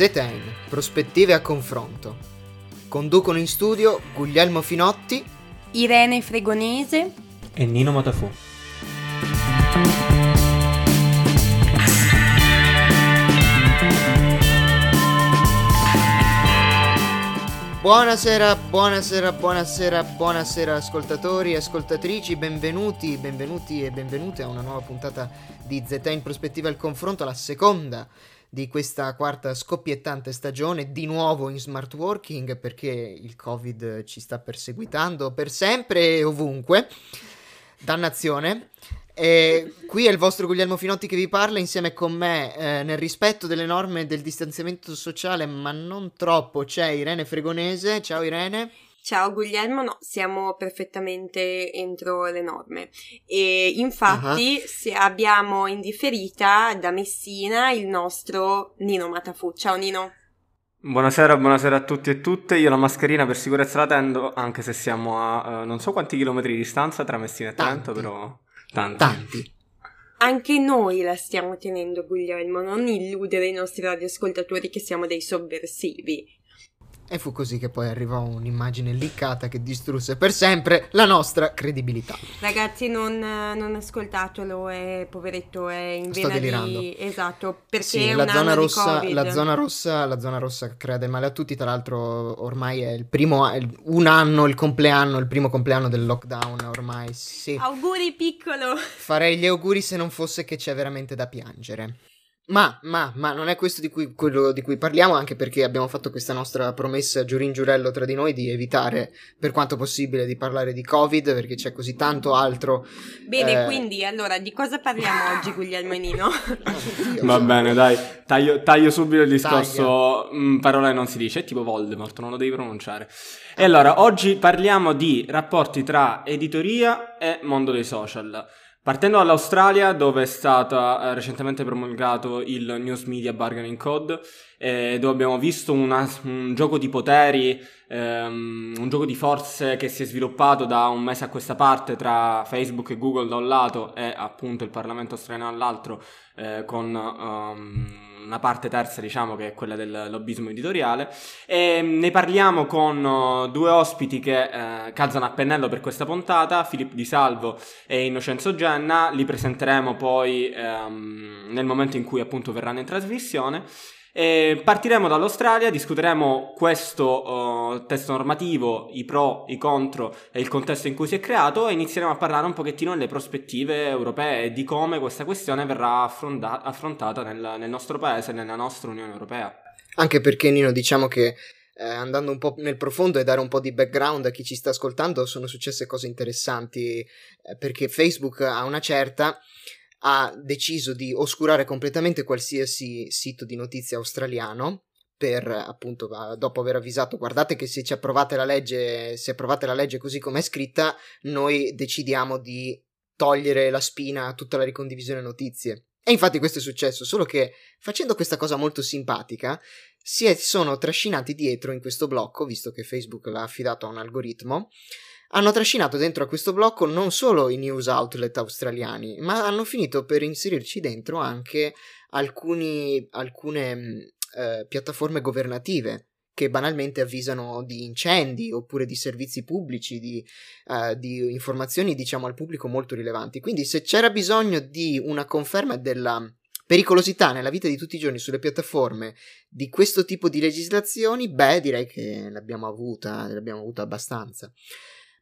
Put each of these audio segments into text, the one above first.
ZN, prospettive a confronto. Conducono in studio Guglielmo Finotti, Irene Fregonese e Nino Matafu. Buonasera, buonasera, buonasera, buonasera ascoltatori e ascoltatrici, benvenuti, benvenuti e benvenute a una nuova puntata di ZN in prospettiva al confronto, la seconda di questa quarta scoppiettante stagione, di nuovo in smart working perché il Covid ci sta perseguitando per sempre e ovunque. Dannazione. E qui è il vostro Guglielmo Finotti che vi parla insieme con me eh, nel rispetto delle norme del distanziamento sociale, ma non troppo. C'è Irene Fregonese. Ciao Irene. Ciao Guglielmo, no, siamo perfettamente entro le norme. E infatti uh-huh. abbiamo in differita da Messina il nostro Nino Matafu. Ciao Nino. Buonasera, buonasera a tutti e tutte. Io la mascherina per sicurezza la tendo, anche se siamo a uh, non so quanti chilometri di distanza tra Messina e Trento, però tanti. Tanti. Anche noi la stiamo tenendo, Guglielmo, non illudere i nostri radioascoltatori che siamo dei sovversivi. E fu così che poi arrivò un'immagine liccata che distrusse per sempre la nostra credibilità. Ragazzi, non, non ascoltatelo, è, poveretto, è in Sto vena delirando. di... Esatto, perché Sì, è la zona, rossa, la, zona rossa, la zona rossa crea del male a tutti, tra l'altro ormai è il primo, è un anno, il compleanno, il primo compleanno del lockdown ormai, sì. Auguri piccolo! Farei gli auguri se non fosse che c'è veramente da piangere. Ma, ma, ma non è questo di cui, quello di cui parliamo, anche perché abbiamo fatto questa nostra promessa giurin giurello tra di noi di evitare per quanto possibile di parlare di Covid, perché c'è così tanto altro. Bene, Eh. quindi allora di cosa parliamo oggi, Guglielmo Nino? Oddio, Va bene, dai, taglio, taglio subito il discorso. Mm, parole non si dice, è tipo Voldemort, non lo devi pronunciare. E allora, oggi parliamo di rapporti tra editoria e mondo dei social. Partendo dall'Australia, dove è stato eh, recentemente promulgato il News Media Bargaining Code, eh, dove abbiamo visto una- un gioco di poteri, ehm, un gioco di forze che si è sviluppato da un mese a questa parte tra Facebook e Google da un lato e appunto il Parlamento australiano dall'altro, eh, con ehm, una parte terza, diciamo, che è quella del lobbismo editoriale. E ne parliamo con eh, due ospiti che eh, calzano a pennello per questa puntata, Filippo Di Salvo e Innocenzo Genna. Li presenteremo poi ehm, nel momento in cui appunto verranno in trasmissione. E partiremo dall'Australia, discuteremo questo eh, testo normativo, i pro, i contro e il contesto in cui si è creato e inizieremo a parlare un pochettino delle prospettive europee e di come questa questione verrà affronta- affrontata nel, nel nostro paese, nella nostra Unione Europea. Anche perché, Nino, diciamo che eh, andando un po' nel profondo e dare un po' di background a chi ci sta ascoltando, sono successe cose interessanti eh, perché Facebook a una certa ha deciso di oscurare completamente qualsiasi sito di notizie australiano per appunto dopo aver avvisato guardate che se ci approvate la legge se approvate la legge così come è scritta noi decidiamo di togliere la spina a tutta la ricondivisione notizie. E infatti questo è successo solo che facendo questa cosa molto simpatica si è- sono trascinati dietro in questo blocco, visto che Facebook l'ha affidato a un algoritmo, hanno trascinato dentro a questo blocco non solo i news outlet australiani, ma hanno finito per inserirci dentro anche alcuni, alcune mh, eh, piattaforme governative che banalmente avvisano di incendi oppure di servizi pubblici, di, eh, di informazioni diciamo al pubblico molto rilevanti. Quindi se c'era bisogno di una conferma della pericolosità nella vita di tutti i giorni sulle piattaforme di questo tipo di legislazioni, beh, direi che l'abbiamo avuta, l'abbiamo avuta abbastanza.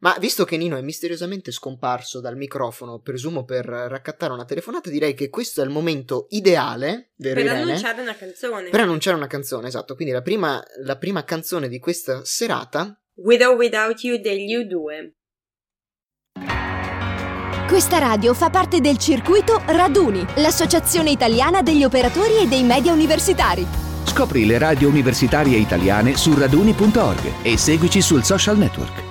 Ma visto che Nino è misteriosamente scomparso dal microfono, presumo per raccattare una telefonata, direi che questo è il momento ideale, vero per Irene? annunciare una canzone. Per annunciare una canzone, esatto. Quindi la prima, la prima canzone di questa serata With or Without You degli U2. Questa radio fa parte del circuito Raduni, l'associazione italiana degli operatori e dei media universitari. Scopri le radio universitarie italiane su raduni.org e seguici sul social network.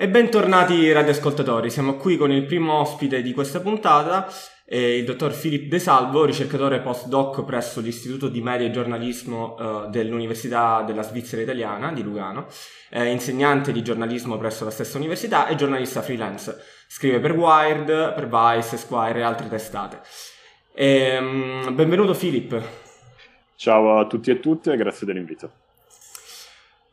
E bentornati radioascoltatori, siamo qui con il primo ospite di questa puntata, eh, il dottor Filippo De Salvo, ricercatore postdoc presso l'Istituto di Media e Giornalismo eh, dell'Università della Svizzera Italiana di Lugano, eh, insegnante di giornalismo presso la stessa università e giornalista freelance. Scrive per Wired, per Vice, Esquire e altre testate. Ehm, benvenuto Filippo. Ciao a tutti e tutte, grazie dell'invito.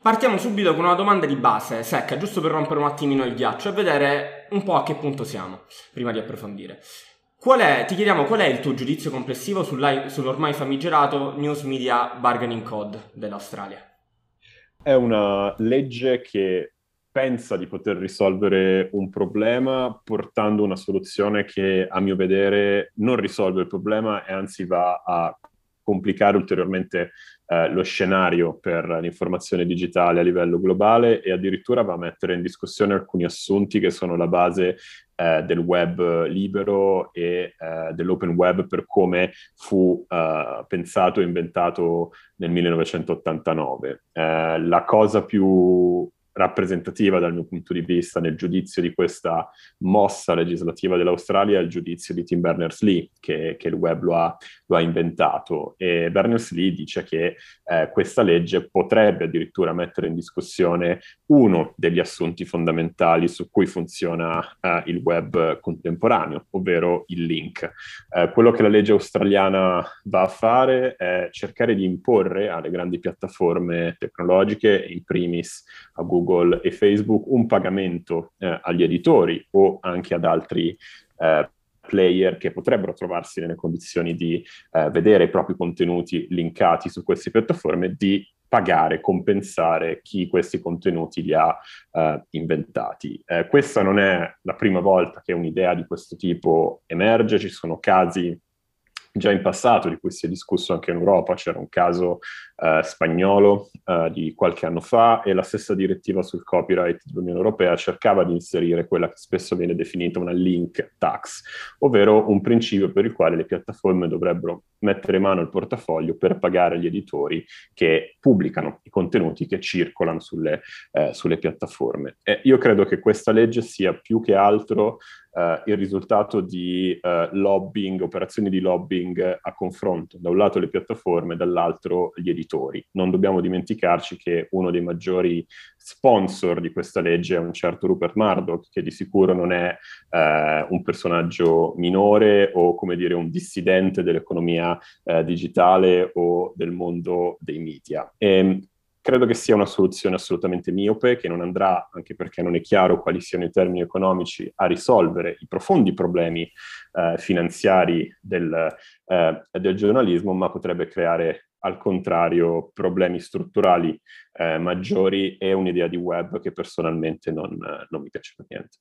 Partiamo subito con una domanda di base, secca, giusto per rompere un attimino il ghiaccio e vedere un po' a che punto siamo, prima di approfondire. È, ti chiediamo qual è il tuo giudizio complessivo sull'ormai famigerato News Media Bargaining Code dell'Australia? È una legge che pensa di poter risolvere un problema portando una soluzione che a mio vedere non risolve il problema e anzi va a complicare ulteriormente eh, lo scenario per l'informazione digitale a livello globale e addirittura va a mettere in discussione alcuni assunti che sono la base eh, del web libero e eh, dell'open web per come fu eh, pensato e inventato nel 1989. Eh, la cosa più rappresentativa dal mio punto di vista nel giudizio di questa mossa legislativa dell'Australia è il giudizio di Tim Berners-Lee, che, che il web lo ha, lo ha, inventato. E Berners-Lee dice che eh, questa legge potrebbe addirittura mettere in discussione uno degli assunti fondamentali su cui funziona eh, il web contemporaneo, ovvero il link. Eh, quello che la legge australiana va a fare è cercare di imporre alle grandi piattaforme tecnologiche, in primis a Google, Google e Facebook un pagamento eh, agli editori o anche ad altri eh, player che potrebbero trovarsi nelle condizioni di eh, vedere i propri contenuti linkati su queste piattaforme, di pagare, compensare chi questi contenuti li ha uh, inventati. Eh, questa non è la prima volta che un'idea di questo tipo emerge, ci sono casi già in passato di cui si è discusso anche in Europa, c'era un caso eh, spagnolo eh, di qualche anno fa e la stessa direttiva sul copyright dell'Unione Europea cercava di inserire quella che spesso viene definita una link tax, ovvero un principio per il quale le piattaforme dovrebbero mettere mano al portafoglio per pagare gli editori che pubblicano i contenuti che circolano sulle, eh, sulle piattaforme. E io credo che questa legge sia più che altro Uh, il risultato di uh, lobbying, operazioni di lobbying a confronto, da un lato le piattaforme, dall'altro gli editori. Non dobbiamo dimenticarci che uno dei maggiori sponsor di questa legge è un certo Rupert Murdoch, che di sicuro non è uh, un personaggio minore o come dire un dissidente dell'economia digitale o del mondo dei media. E, Credo che sia una soluzione assolutamente miope, che non andrà, anche perché non è chiaro quali siano i termini economici, a risolvere i profondi problemi eh, finanziari del, eh, del, giornalismo, ma potrebbe creare al contrario problemi strutturali eh, maggiori e un'idea di web che personalmente non, non mi piace per niente.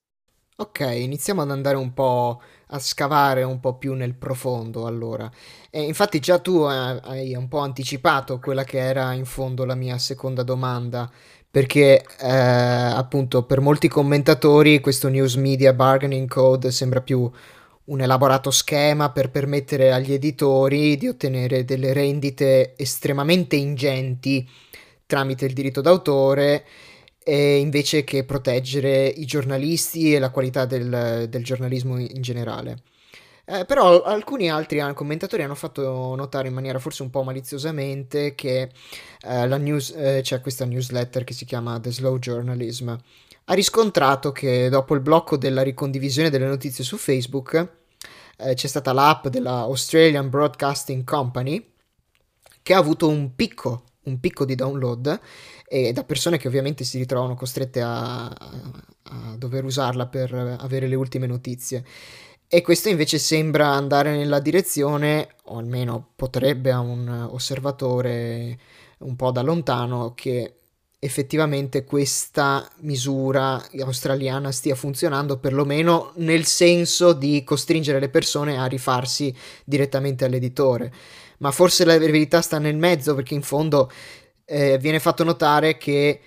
Ok, iniziamo ad andare un po' a scavare un po' più nel profondo allora. E infatti già tu eh, hai un po' anticipato quella che era in fondo la mia seconda domanda, perché eh, appunto per molti commentatori questo News Media Bargaining Code sembra più un elaborato schema per permettere agli editori di ottenere delle rendite estremamente ingenti tramite il diritto d'autore e invece che proteggere i giornalisti e la qualità del, del giornalismo in generale. Eh, però alcuni altri commentatori hanno fatto notare in maniera forse un po' maliziosamente che eh, news, eh, c'è questa newsletter che si chiama The Slow Journalism. Ha riscontrato che dopo il blocco della ricondivisione delle notizie su Facebook eh, c'è stata l'app della Australian Broadcasting Company che ha avuto un picco, un picco di download e da persone che ovviamente si ritrovano costrette a, a dover usarla per avere le ultime notizie. E questo invece sembra andare nella direzione, o almeno potrebbe a un osservatore un po' da lontano, che effettivamente questa misura australiana stia funzionando perlomeno nel senso di costringere le persone a rifarsi direttamente all'editore. Ma forse la verità sta nel mezzo perché in fondo eh, viene fatto notare che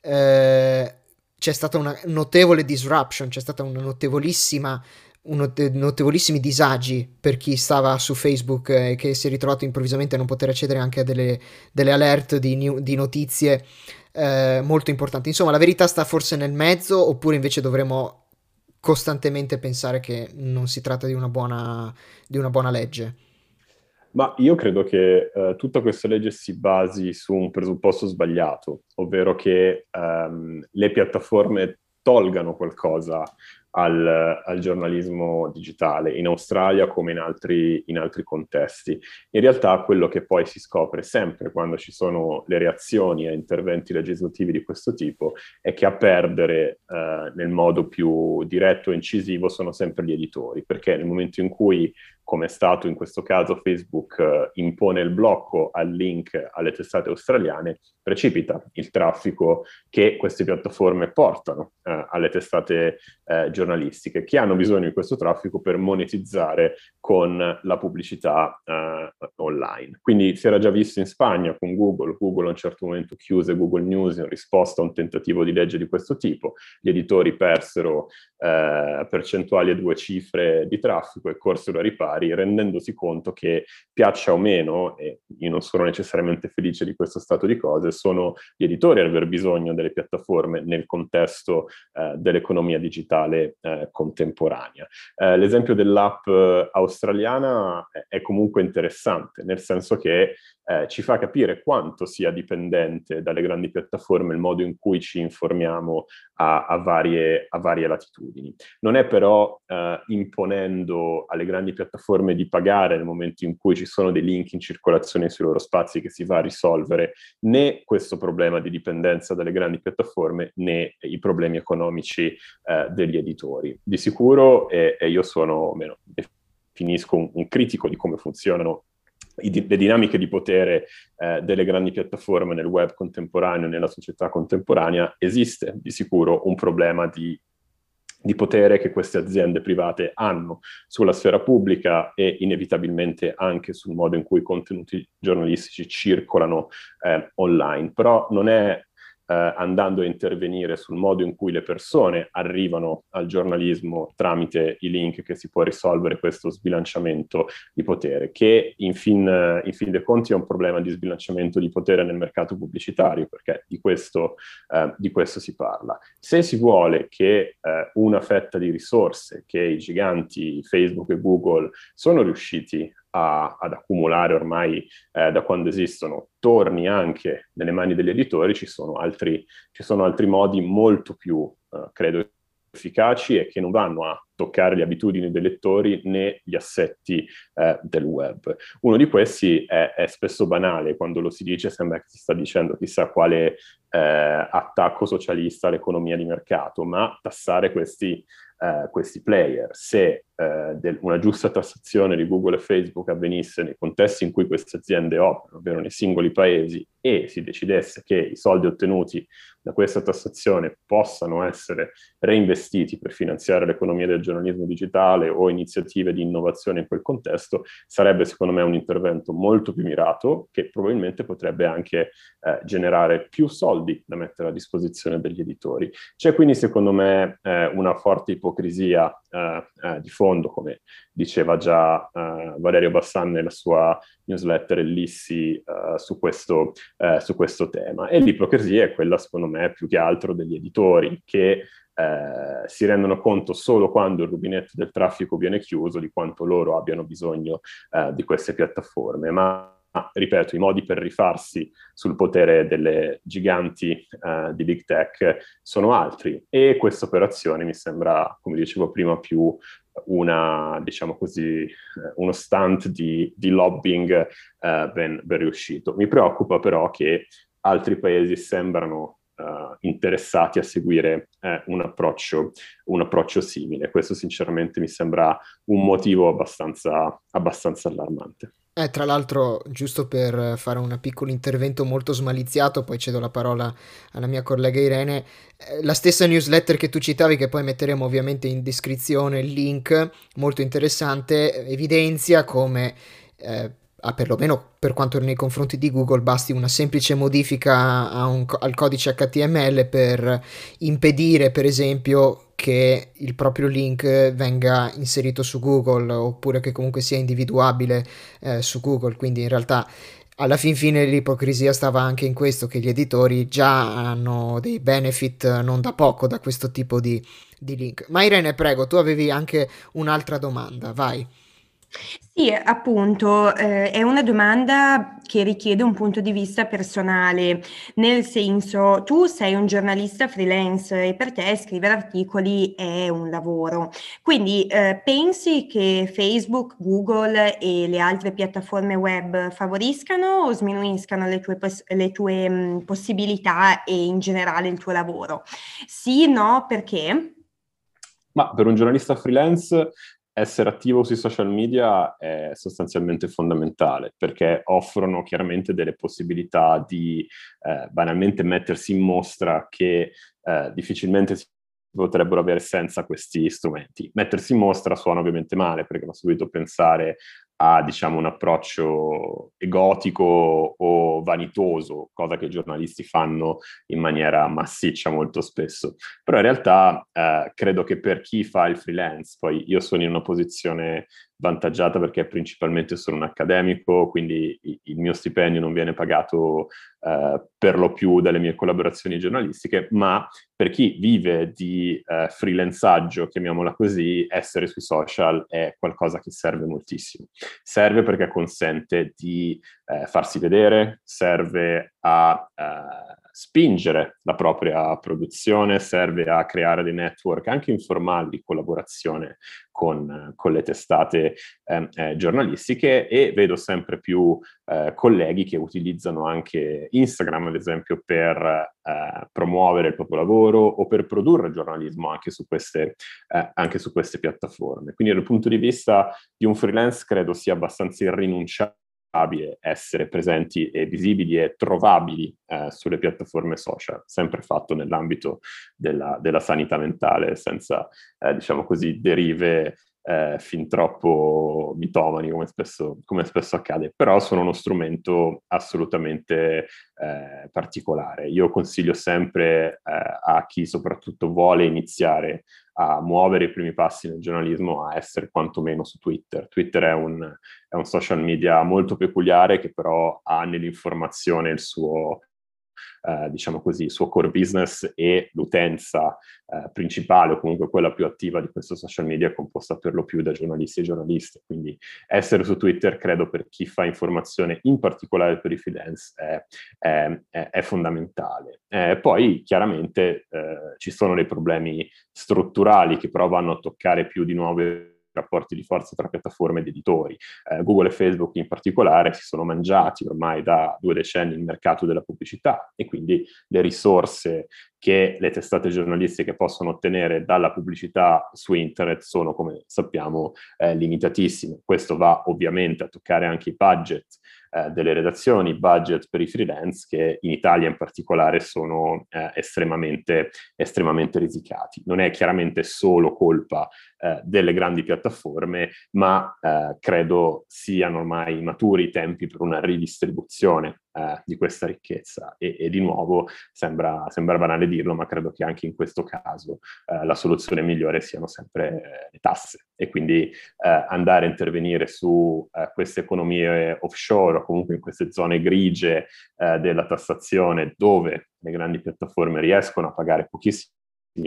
eh, c'è stata una notevole disruption, c'è stata una notevolissima un notevolissimi disagi per chi stava su Facebook e eh, che si è ritrovato improvvisamente a non poter accedere anche a delle, delle alert di, new, di notizie eh, molto importanti. Insomma, la verità sta forse nel mezzo, oppure invece dovremo costantemente pensare che non si tratta di una buona, di una buona legge. Ma io credo che eh, tutta questa legge si basi su un presupposto sbagliato, ovvero che ehm, le piattaforme tolgano qualcosa al, al, giornalismo digitale, in Australia come in altri, in altri, contesti. In realtà quello che poi si scopre sempre quando ci sono le reazioni a interventi legislativi di questo tipo è che a perdere eh, nel modo più diretto e incisivo sono sempre gli editori, perché nel momento in cui come è stato in questo caso Facebook, eh, impone il blocco al link alle testate australiane, precipita il traffico che queste piattaforme portano eh, alle testate eh, giornalistiche, che hanno bisogno di questo traffico per monetizzare con la pubblicità eh, online. Quindi si era già visto in Spagna con Google, Google a un certo momento chiuse Google News in risposta a un tentativo di legge di questo tipo, gli editori persero eh, percentuali a due cifre di traffico e corsero a ripari, rendendosi conto che piaccia o meno, e io non sono necessariamente felice di questo stato di cose, sono gli editori ad aver bisogno delle piattaforme nel contesto eh, dell'economia digitale eh, contemporanea. Eh, l'esempio dell'app australiana è comunque interessante, nel senso che eh, ci fa capire quanto sia dipendente dalle grandi piattaforme il modo in cui ci informiamo a, a, varie, a varie, latitudini. Non è però eh, imponendo alle grandi piattaforme di pagare nel momento in cui ci sono dei link in circolazione sui loro spazi che si va a risolvere né questo problema di dipendenza dalle grandi piattaforme né i problemi economici eh, degli editori. Di sicuro, e, e io sono, meno, definisco un, un critico di come funzionano le dinamiche di potere eh, delle grandi piattaforme nel web contemporaneo, nella società contemporanea, esiste di sicuro un problema di, di, potere che queste aziende private hanno sulla sfera pubblica e inevitabilmente anche sul modo in cui i contenuti giornalistici circolano eh, online. Però non è eh, andando a intervenire sul modo in cui le persone arrivano al giornalismo tramite i link che si può risolvere questo sbilanciamento di potere, che in fin, in fin dei conti è un problema di sbilanciamento di potere nel mercato pubblicitario, perché di questo, eh, di questo si parla. Se si vuole che eh, una fetta di risorse che i giganti Facebook e Google sono riusciti a, ad accumulare ormai eh, da quando esistono torni anche nelle mani degli editori, ci sono altri, ci sono altri modi molto più, eh, credo, efficaci e che non vanno a toccare le abitudini dei lettori né gli assetti eh, del web. Uno di questi è, è, spesso banale, quando lo si dice sembra che si sta dicendo chissà quale eh, attacco socialista all'economia di mercato, ma tassare questi eh, questi player. Se eh, del, una giusta tassazione di Google e Facebook avvenisse nei contesti in cui queste aziende operano, ovvero nei singoli paesi, e si decidesse che i soldi ottenuti da questa tassazione possano essere reinvestiti per finanziare l'economia del giornalismo digitale o iniziative di innovazione in quel contesto, sarebbe secondo me un intervento molto più mirato che probabilmente potrebbe anche eh, generare più soldi da mettere a disposizione degli editori. C'è quindi secondo me eh, una forte ipocrisia eh, eh di fondo, come diceva già eh, Valerio Bassan nella sua newsletter Ellissi uh, su, questo, uh, su, questo, tema. E l'ipocrisia è quella, secondo me, più che altro degli editori che uh, si rendono conto solo quando il rubinetto del traffico viene chiuso di quanto loro abbiano bisogno di queste piattaforme. Ma ripeto, i modi per rifarsi sul potere delle giganti uh, di big tech sono altri e questa operazione mi sembra, come dicevo prima, più una, diciamo così, eh, uno stunt di, di lobbying uh, ben, ben, riuscito. Mi preoccupa però che altri paesi sembrano uh, interessati a seguire uh, un, approccio, un, approccio, simile. Questo sinceramente mi sembra un motivo abbastanza, abbastanza allarmante. Eh, tra l'altro, giusto per fare un piccolo intervento molto smaliziato, poi cedo la parola alla mia collega Irene, eh, la stessa newsletter che tu citavi, che poi metteremo ovviamente in descrizione il link, molto interessante, evidenzia come eh, ah, perlomeno per quanto nei confronti di Google, basti una semplice modifica un, al codice HTML per impedire, per esempio, che il proprio link venga inserito su Google oppure che comunque sia individuabile eh, su Google. Quindi in realtà alla fin fine l'ipocrisia stava anche in questo, che gli editori già hanno dei benefit non da poco da questo tipo di, di link. Ma Irene, prego, tu avevi anche un'altra domanda, vai. Sì, appunto, eh, è una domanda che richiede un punto di vista personale, nel senso tu sei un giornalista freelance e per te scrivere articoli è un lavoro. Quindi eh, pensi che Facebook, Google e le altre piattaforme web favoriscano o sminuiscano le tue, pos- le tue mh, possibilità e in generale il tuo lavoro? Sì, no, perché? Ma per un giornalista freelance essere attivo sui social media è sostanzialmente fondamentale perché offrono chiaramente delle possibilità di eh, banalmente mettersi in mostra che eh, difficilmente si potrebbero avere senza questi strumenti. Mettersi in mostra suona ovviamente male perché va subito pensare a diciamo, un approccio egotico o vanitoso, cosa che i giornalisti fanno in maniera massiccia molto spesso. Però in realtà eh, credo che per chi fa il freelance, poi io sono in una posizione vantaggiata perché principalmente sono un accademico, quindi il mio stipendio non viene pagato eh, per lo più dalle mie collaborazioni giornalistiche, ma per chi vive di eh, freelanzaggio, chiamiamola così, essere sui social è qualcosa che serve moltissimo. Serve perché consente di eh, farsi vedere, serve a eh, spingere la propria produzione, serve a creare dei network anche informali di collaborazione con, con le testate eh, eh, giornalistiche e vedo sempre più eh, colleghi che utilizzano anche Instagram, ad esempio, per eh, promuovere il proprio lavoro o per produrre giornalismo anche su, queste, eh, anche su queste piattaforme. Quindi dal punto di vista di un freelance credo sia abbastanza irrinunciabile essere presenti e visibili e trovabili eh, sulle piattaforme social, sempre fatto nell'ambito della, della sanità mentale, senza, eh, diciamo così, derive eh, fin troppo mitomani, come spesso, come spesso, accade, però sono uno strumento assolutamente eh, particolare. Io consiglio sempre eh, a chi soprattutto vuole iniziare a muovere i primi passi nel giornalismo a essere quantomeno su Twitter. Twitter è un, è un social media molto peculiare che però ha nell'informazione il suo, eh, diciamo così, il suo core business e l'utenza eh, principale o comunque quella più attiva di questo social media è composta per lo più da giornalisti e giornaliste. Quindi essere su Twitter, credo, per chi fa informazione, in particolare per i freelance, è, è, è, fondamentale. Eh, poi chiaramente eh, ci sono dei problemi strutturali che però vanno a toccare più di nuove rapporti di forza tra piattaforme ed editori. Eh, Google e Facebook in particolare si sono mangiati ormai da due decenni il mercato della pubblicità e quindi le risorse che le testate giornalistiche possono ottenere dalla pubblicità su internet sono, come sappiamo, eh, limitatissime. Questo va ovviamente a toccare anche i budget eh, delle redazioni, budget per i freelance che in Italia in particolare sono eh, estremamente, estremamente risicati. Non è chiaramente solo colpa eh, delle grandi piattaforme, ma eh, credo siano ormai maturi i tempi per una ridistribuzione eh, di questa ricchezza. E, e di nuovo sembra, sembra, banale dirlo, ma credo che anche in questo caso eh, la soluzione migliore siano sempre le tasse. E quindi eh, andare a intervenire su eh, queste economie offshore o comunque in queste zone grigie eh, della tassazione dove le grandi piattaforme riescono a pagare pochissimo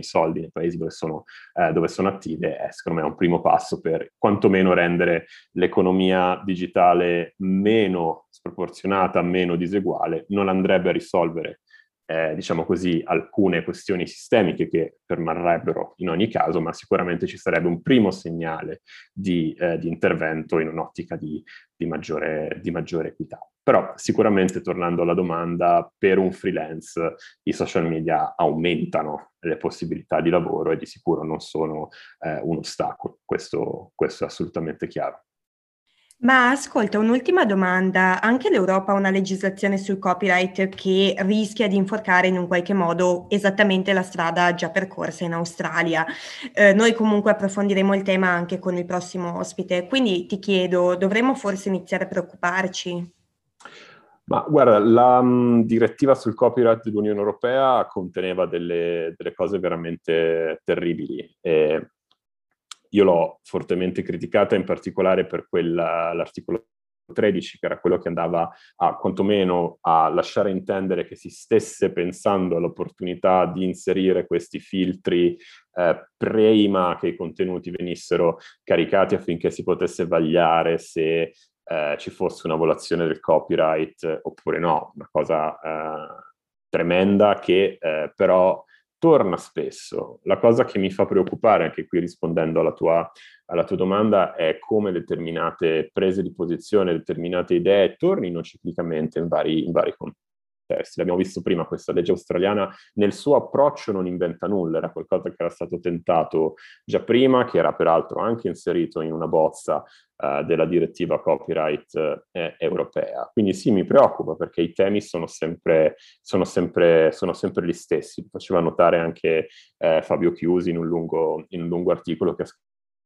soldi nei paesi dove sono, eh, dove sono attive è secondo me un primo passo per quantomeno rendere l'economia digitale meno sproporzionata, meno diseguale, non andrebbe a risolvere eh, diciamo così, alcune questioni sistemiche che permarrebbero in ogni caso, ma sicuramente ci sarebbe un primo segnale di, eh, di intervento in un'ottica di, di, maggiore, di maggiore equità. Però sicuramente, tornando alla domanda, per un freelance i social media aumentano le possibilità di lavoro e di sicuro non sono eh, un ostacolo, questo, questo è assolutamente chiaro. Ma ascolta, un'ultima domanda. Anche l'Europa ha una legislazione sul copyright che rischia di inforcare in un qualche modo esattamente la strada già percorsa in Australia. Eh, noi comunque approfondiremo il tema anche con il prossimo ospite, quindi ti chiedo, dovremmo forse iniziare a preoccuparci? Ma guarda, la um, direttiva sul copyright dell'Unione Europea conteneva delle, delle cose veramente terribili. E io l'ho fortemente criticata in particolare per quella, l'articolo 13, che era quello che andava a quantomeno a lasciare intendere che si stesse pensando all'opportunità di inserire questi filtri eh, prima che i contenuti venissero caricati affinché si potesse vagliare se eh, ci fosse una violazione del copyright oppure no, una cosa eh, tremenda che eh, però torna spesso. La cosa che mi fa preoccupare, anche qui rispondendo alla tua, alla tua domanda, è come determinate prese di posizione, determinate idee tornino ciclicamente in vari, in vari contesti testi. L'abbiamo visto prima, questa legge australiana nel suo approccio non inventa nulla, era qualcosa che era stato tentato già prima, che era peraltro anche inserito in una bozza uh, della direttiva copyright eh, europea. Quindi sì, mi preoccupa perché i temi sono sempre, sono sempre, sono sempre gli stessi. Faceva notare anche eh, Fabio Chiusi in un lungo, in un lungo articolo che ha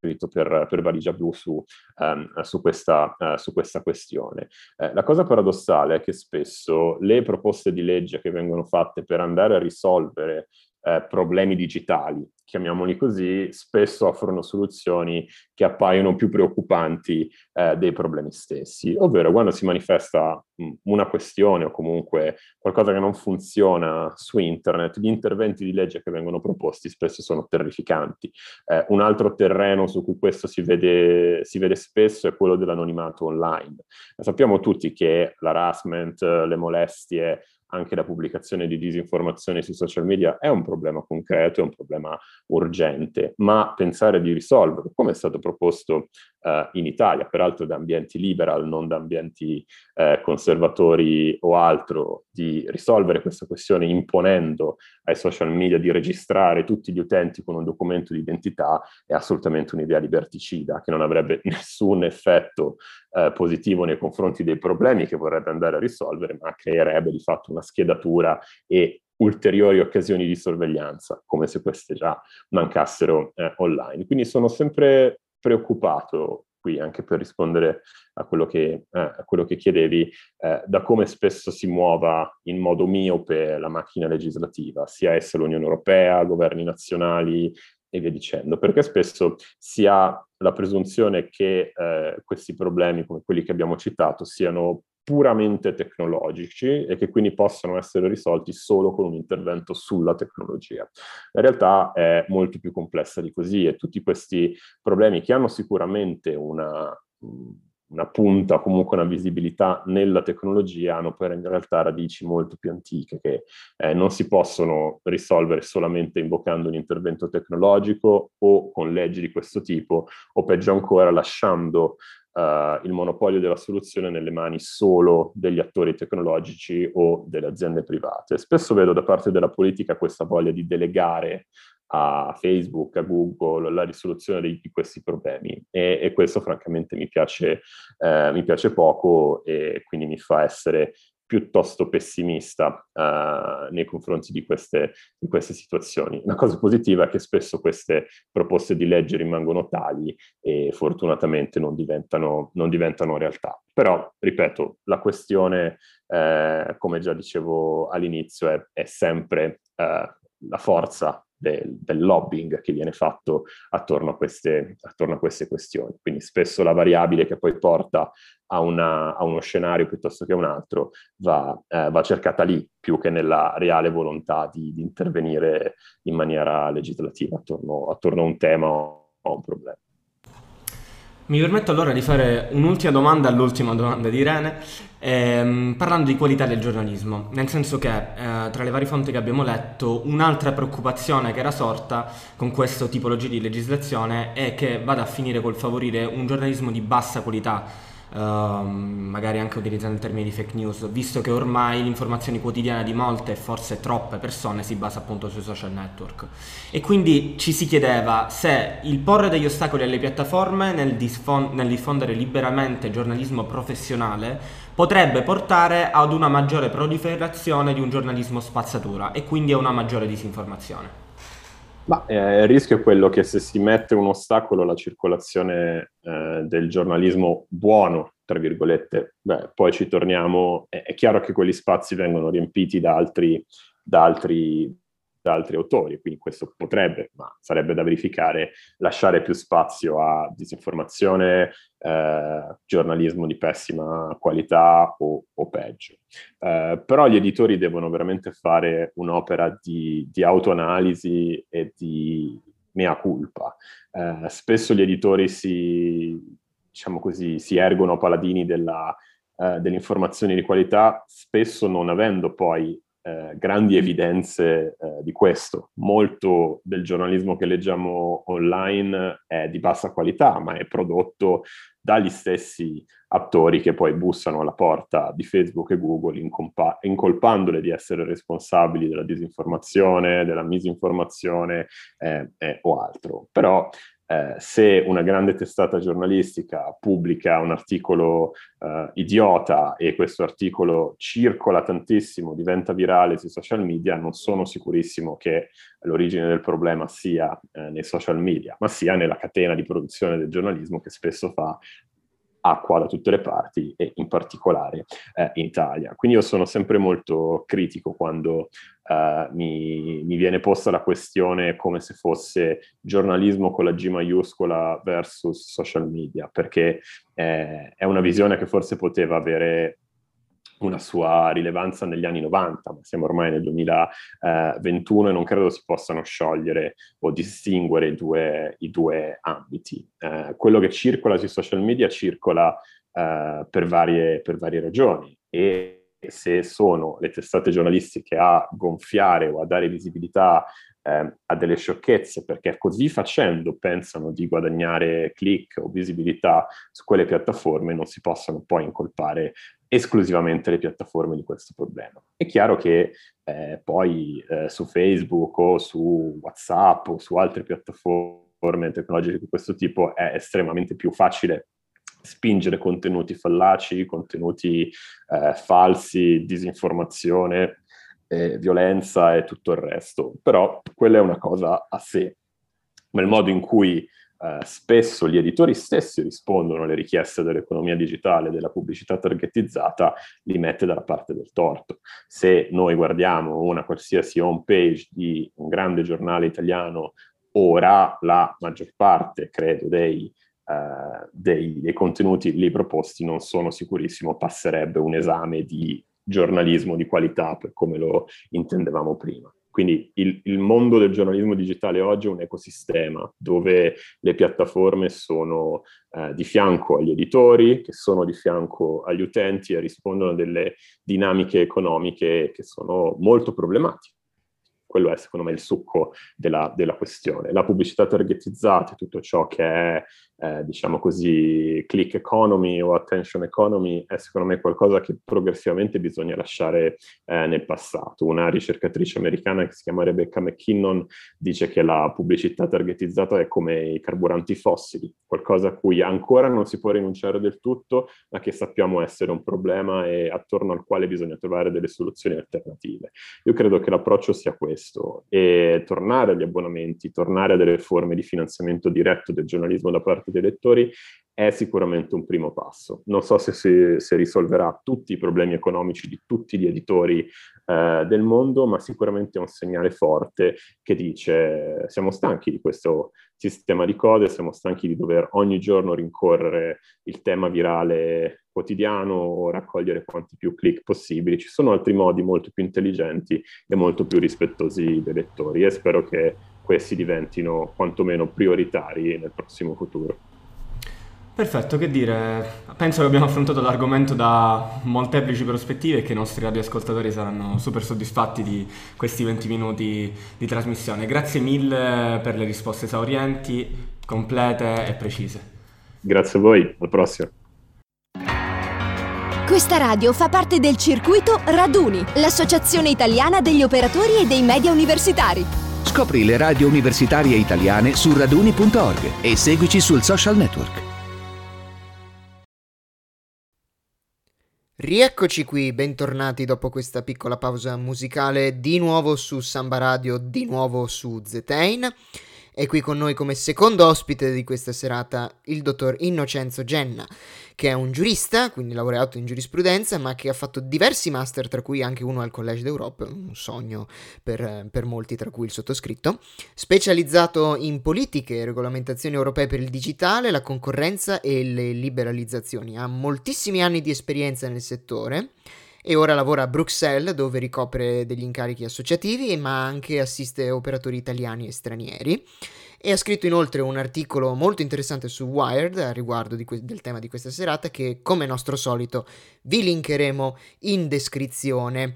scritto per, per Valigia Blu su, um, su, questa, uh, su, questa, questione. Eh, la cosa paradossale è che spesso le proposte di legge che vengono fatte per andare a risolvere eh, problemi digitali, chiamiamoli così, spesso offrono soluzioni che appaiono più preoccupanti eh, dei problemi stessi, ovvero quando si manifesta mh, una questione o comunque qualcosa che non funziona su internet, gli interventi di legge che vengono proposti spesso sono terrificanti. Eh, un altro terreno su cui questo si vede, si vede spesso è quello dell'anonimato online. Sappiamo tutti che l'harassment, le molestie, anche la pubblicazione di disinformazione sui social media è un problema concreto, è un problema urgente, ma pensare di risolverlo, come è stato proposto eh, in Italia, peraltro da ambienti liberal, non da ambienti eh, conservatori o altro, di risolvere questa questione imponendo ai social media di registrare tutti gli utenti con un documento di identità, è assolutamente un'idea liberticida che non avrebbe nessun effetto eh, positivo nei confronti dei problemi che vorrebbe andare a risolvere, ma creerebbe di fatto una schedatura e ulteriori occasioni di sorveglianza, come se queste già mancassero eh, online. Quindi sono sempre preoccupato qui anche per rispondere a quello che, eh, a quello che chiedevi, eh, da come spesso si muova in modo miope la macchina legislativa, sia essa l'Unione Europea, governi nazionali e via dicendo, perché spesso si ha la presunzione che eh, questi problemi come quelli che abbiamo citato siano puramente tecnologici e che quindi possono essere risolti solo con un intervento sulla tecnologia. La realtà è molto più complessa di così e tutti questi problemi che hanno sicuramente una, una punta, comunque una visibilità nella tecnologia, hanno poi in realtà radici molto più antiche che eh, non si possono risolvere solamente invocando un intervento tecnologico o con leggi di questo tipo o peggio ancora lasciando uh, il monopolio della soluzione nelle mani solo degli attori tecnologici o delle aziende private. Spesso vedo da parte della politica questa voglia di delegare a Facebook, a Google, la risoluzione di, di questi problemi e, e, questo francamente mi piace, eh, mi piace poco e quindi mi fa essere piuttosto pessimista uh, nei confronti di queste, di queste, situazioni. Una cosa positiva è che spesso queste proposte di legge rimangono tali e fortunatamente non diventano, non diventano realtà. Però, ripeto, la questione, eh, come già dicevo all'inizio, è, è sempre eh, la forza del, del, lobbying che viene fatto attorno a, queste, attorno a, queste, questioni. Quindi spesso la variabile che poi porta a, una, a uno scenario piuttosto che a un altro va, eh, va, cercata lì più che nella reale volontà di, di intervenire in maniera legislativa attorno, attorno a un tema o a un problema. Mi permetto allora di fare un'ultima domanda all'ultima domanda di Irene, ehm, parlando di qualità del giornalismo, nel senso che eh, tra le varie fonti che abbiamo letto, un'altra preoccupazione che era sorta con questa tipologia di legislazione è che vada a finire col favorire un giornalismo di bassa qualità, magari anche utilizzando il termine di fake news, visto che ormai l'informazione quotidiana di molte, forse troppe persone, si basa appunto sui social network. E quindi ci si chiedeva se il porre degli ostacoli alle piattaforme nel, disfon- nel diffondere liberamente giornalismo professionale potrebbe portare ad una maggiore proliferazione di un giornalismo spazzatura e quindi a una maggiore disinformazione. Ma eh, il rischio è quello che se si mette un ostacolo alla circolazione eh, del giornalismo buono, tra virgolette, beh, poi ci torniamo, è, è, chiaro che quegli spazi vengono riempiti da altri, da altri, da altri autori, quindi questo potrebbe, ma sarebbe da verificare, lasciare più spazio a disinformazione, eh, giornalismo di pessima qualità o, o peggio. Eh, però gli editori devono veramente fare un'opera di, di autoanalisi e di mea culpa. Eh, spesso gli editori si diciamo così, si ergono paladini della, eh, dell'informazione di qualità, spesso non avendo poi eh, grandi evidenze eh, di questo. Molto del giornalismo che leggiamo online è di bassa qualità, ma è prodotto dagli stessi attori che poi bussano alla porta di Facebook e Google incompa- incolpandole di essere responsabili della disinformazione, della misinformazione eh, eh, o altro. Però eh, se una grande testata giornalistica pubblica un articolo eh, idiota e questo articolo circola tantissimo, diventa virale sui social media, non sono sicurissimo che l'origine del problema sia eh, nei social media, ma sia nella catena di produzione del giornalismo che spesso fa acqua da tutte le parti e in particolare eh, in Italia. Quindi io sono sempre molto critico quando eh, mi, mi, viene posta la questione come se fosse giornalismo con la G maiuscola versus social media, perché eh, è una visione che forse poteva avere una sua rilevanza negli anni 90, ma siamo ormai nel 2021 e non credo si possano sciogliere o distinguere i due, i due ambiti. Eh, quello che circola sui social media circola eh, per, varie, per varie ragioni e se sono le testate giornalistiche a gonfiare o a dare visibilità eh, a delle sciocchezze, perché così facendo pensano di guadagnare click o visibilità su quelle piattaforme, non si possono poi incolpare esclusivamente le piattaforme di questo problema. È chiaro che eh, poi eh, su Facebook o su WhatsApp o su altre piattaforme tecnologiche di questo tipo è estremamente più facile spingere contenuti fallaci, contenuti eh, falsi, disinformazione, eh, violenza e tutto il resto. Però quella è una cosa a sé. Ma il modo in cui eh, spesso gli editori stessi rispondono alle richieste dell'economia digitale, della pubblicità targetizzata, li mette dalla parte del torto. Se noi guardiamo una qualsiasi home page di un grande giornale italiano, ora la maggior parte, credo, dei, uh, dei, dei contenuti lì proposti non sono sicurissimo passerebbe un esame di giornalismo di qualità per come lo intendevamo prima. Quindi il, il, mondo del giornalismo digitale oggi è un ecosistema dove le piattaforme sono eh, di fianco agli editori, che sono di fianco agli utenti e rispondono a delle dinamiche economiche che sono molto problematiche quello è secondo me il succo della, della questione. La pubblicità targetizzata, tutto ciò che è, eh, diciamo così, click economy o attention economy, è secondo me qualcosa che progressivamente bisogna lasciare eh, nel passato. Una ricercatrice americana che si chiama Rebecca McKinnon dice che la pubblicità targetizzata è come i carburanti fossili, qualcosa a cui ancora non si può rinunciare del tutto, ma che sappiamo essere un problema e attorno al quale bisogna trovare delle soluzioni alternative. Io credo che l'approccio sia questo questo e tornare agli abbonamenti, tornare a delle forme di finanziamento diretto del giornalismo da parte dei lettori è sicuramente un primo passo. Non so se, si, se risolverà tutti i problemi economici di tutti gli editori eh, del mondo, ma sicuramente è un segnale forte che dice siamo stanchi di questo sistema di code, siamo stanchi di dover ogni giorno rincorrere il tema virale quotidiano o raccogliere quanti più click possibili. Ci sono altri modi molto più intelligenti e molto più rispettosi dei lettori e spero che questi diventino quantomeno prioritari nel prossimo futuro. Perfetto, che dire, penso che abbiamo affrontato l'argomento da molteplici prospettive e che i nostri radioascoltatori saranno super soddisfatti di questi 20 minuti di trasmissione. Grazie mille per le risposte esaurienti, complete e precise. Grazie a voi, al prossimo. Questa radio fa parte del circuito Raduni, l'associazione italiana degli operatori e dei media universitari. Scopri le radio universitarie italiane su raduni.org e seguici sul social network. Rieccoci qui, bentornati dopo questa piccola pausa musicale, di nuovo su Samba Radio, di nuovo su Zetain. È qui con noi come secondo ospite di questa serata il dottor Innocenzo Genna, che è un giurista, quindi laureato in giurisprudenza, ma che ha fatto diversi master, tra cui anche uno al Collège d'Europe, un sogno per, per molti, tra cui il sottoscritto, specializzato in politiche e regolamentazioni europee per il digitale, la concorrenza e le liberalizzazioni. Ha moltissimi anni di esperienza nel settore e ora lavora a Bruxelles dove ricopre degli incarichi associativi ma anche assiste operatori italiani e stranieri e ha scritto inoltre un articolo molto interessante su Wired a riguardo que- del tema di questa serata che come nostro solito vi linkeremo in descrizione.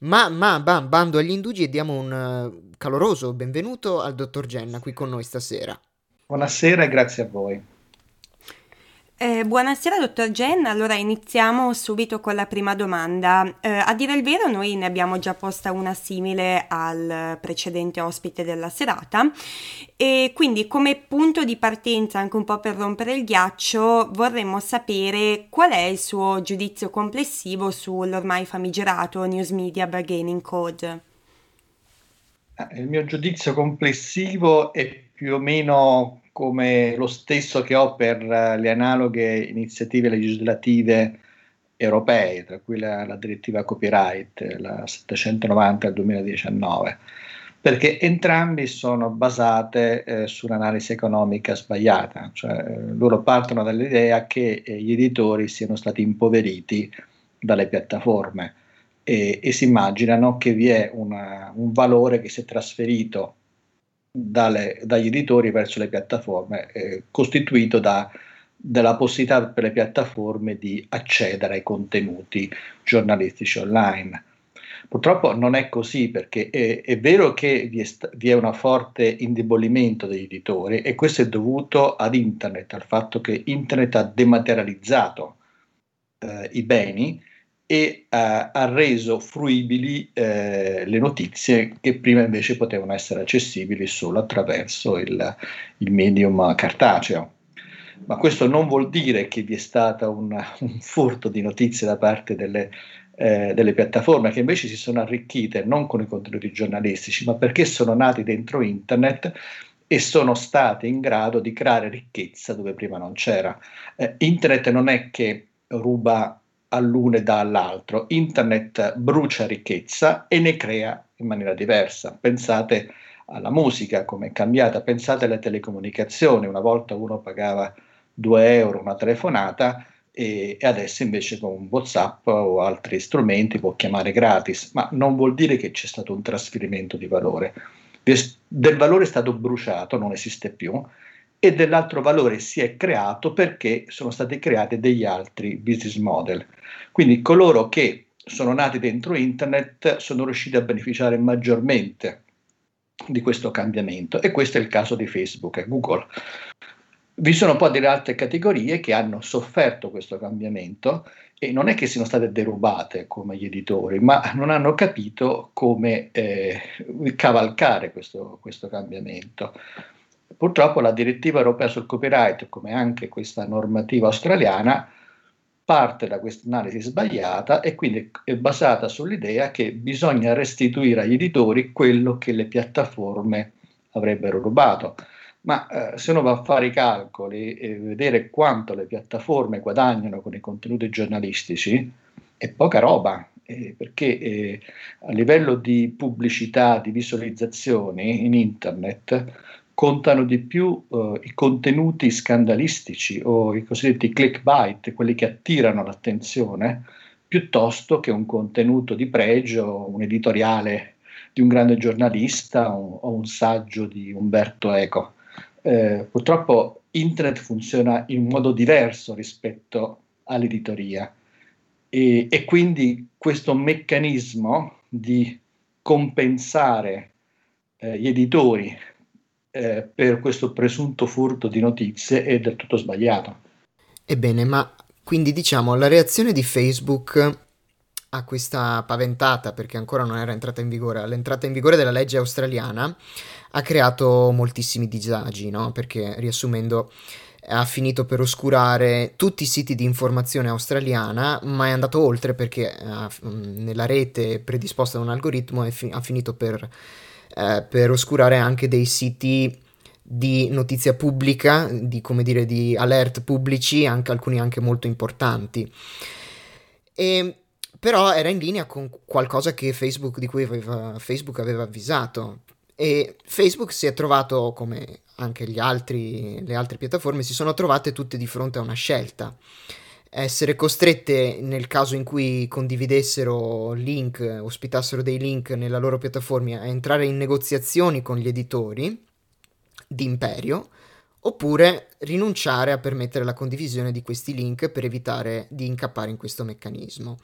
Ma, ma bam, bando agli indugi e diamo un caloroso benvenuto al dottor Genna qui con noi stasera. Buonasera e grazie a voi. Eh, buonasera dottor Gen, allora iniziamo subito con la prima domanda. Eh, a dire il vero noi ne abbiamo già posta una simile al precedente ospite della serata e quindi come punto di partenza, anche un po' per rompere il ghiaccio, vorremmo sapere qual è il suo giudizio complessivo sull'ormai famigerato News Media Bargaining Code. Eh, il mio giudizio complessivo è più o meno come lo stesso che ho per eh, le analoghe iniziative legislative europee, tra cui la, la direttiva copyright, la 790 del 2019, perché entrambi sono basate eh, su un'analisi economica sbagliata, cioè eh, loro partono dall'idea che eh, gli editori siano stati impoveriti dalle piattaforme e, e si immaginano che vi è una, un valore che si è trasferito dalle, dagli editori verso le piattaforme, eh, costituito da, dalla possibilità per le piattaforme di accedere ai contenuti giornalistici online. Purtroppo non è così perché è, è vero che vi è, vi è un forte indebolimento degli editori e questo è dovuto ad internet, al fatto che internet ha dematerializzato eh, i beni e uh, ha reso fruibili eh, le notizie che prima invece potevano essere accessibili solo attraverso il, il medium cartaceo. Ma questo non vuol dire che vi è stato un, un furto di notizie da parte delle, eh, delle piattaforme che invece si sono arricchite non con i contenuti giornalistici, ma perché sono nati dentro internet e sono state in grado di creare ricchezza dove prima non c'era. Eh, internet non è che ruba all'uno e dà all'altro. Internet brucia ricchezza e ne crea in maniera diversa. Pensate alla musica, come è cambiata, pensate alle telecomunicazioni, una volta uno pagava 2 euro una telefonata e, e adesso invece con Whatsapp o altri strumenti può chiamare gratis, ma non vuol dire che c'è stato un trasferimento di valore. Del valore è stato bruciato, non esiste più, e dell'altro valore si è creato perché sono stati creati degli altri business model. Quindi coloro che sono nati dentro internet sono riusciti a beneficiare maggiormente di questo cambiamento e questo è il caso di Facebook e Google. Vi sono poi delle altre categorie che hanno sofferto questo cambiamento e non è che siano state derubate come gli editori, ma non hanno capito come eh, cavalcare questo, questo cambiamento. Purtroppo la direttiva europea sul copyright, come anche questa normativa australiana, parte da questa analisi sbagliata e quindi è basata sull'idea che bisogna restituire agli editori quello che le piattaforme avrebbero rubato. Ma eh, se uno va a fare i calcoli e vedere quanto le piattaforme guadagnano con i contenuti giornalistici, è poca roba, eh, perché eh, a livello di pubblicità, di visualizzazioni in internet, contano di più uh, i contenuti scandalistici o i cosiddetti clickbait, quelli che attirano l'attenzione, piuttosto che un contenuto di pregio, un editoriale di un grande giornalista o, o un saggio di Umberto Eco. Eh, purtroppo internet funziona in modo diverso rispetto all'editoria e, e quindi questo meccanismo di compensare eh, gli editori eh, per questo presunto furto di notizie è del tutto sbagliato. Ebbene, ma quindi diciamo la reazione di Facebook a questa paventata, perché ancora non era entrata in vigore, all'entrata in vigore della legge australiana, ha creato moltissimi disagi, no? Perché riassumendo ha finito per oscurare tutti i siti di informazione australiana, ma è andato oltre perché uh, nella rete predisposta da un algoritmo fi- ha finito per eh, per oscurare anche dei siti di notizia pubblica, di come dire, di alert pubblici, anche alcuni anche molto importanti. E, però era in linea con qualcosa che Facebook, di cui aveva, Facebook aveva avvisato. E Facebook si è trovato, come anche altri, le altre piattaforme, si sono trovate tutte di fronte a una scelta essere costrette nel caso in cui condividessero link, ospitassero dei link nella loro piattaforma a entrare in negoziazioni con gli editori di imperio, oppure rinunciare a permettere la condivisione di questi link per evitare di incappare in questo meccanismo.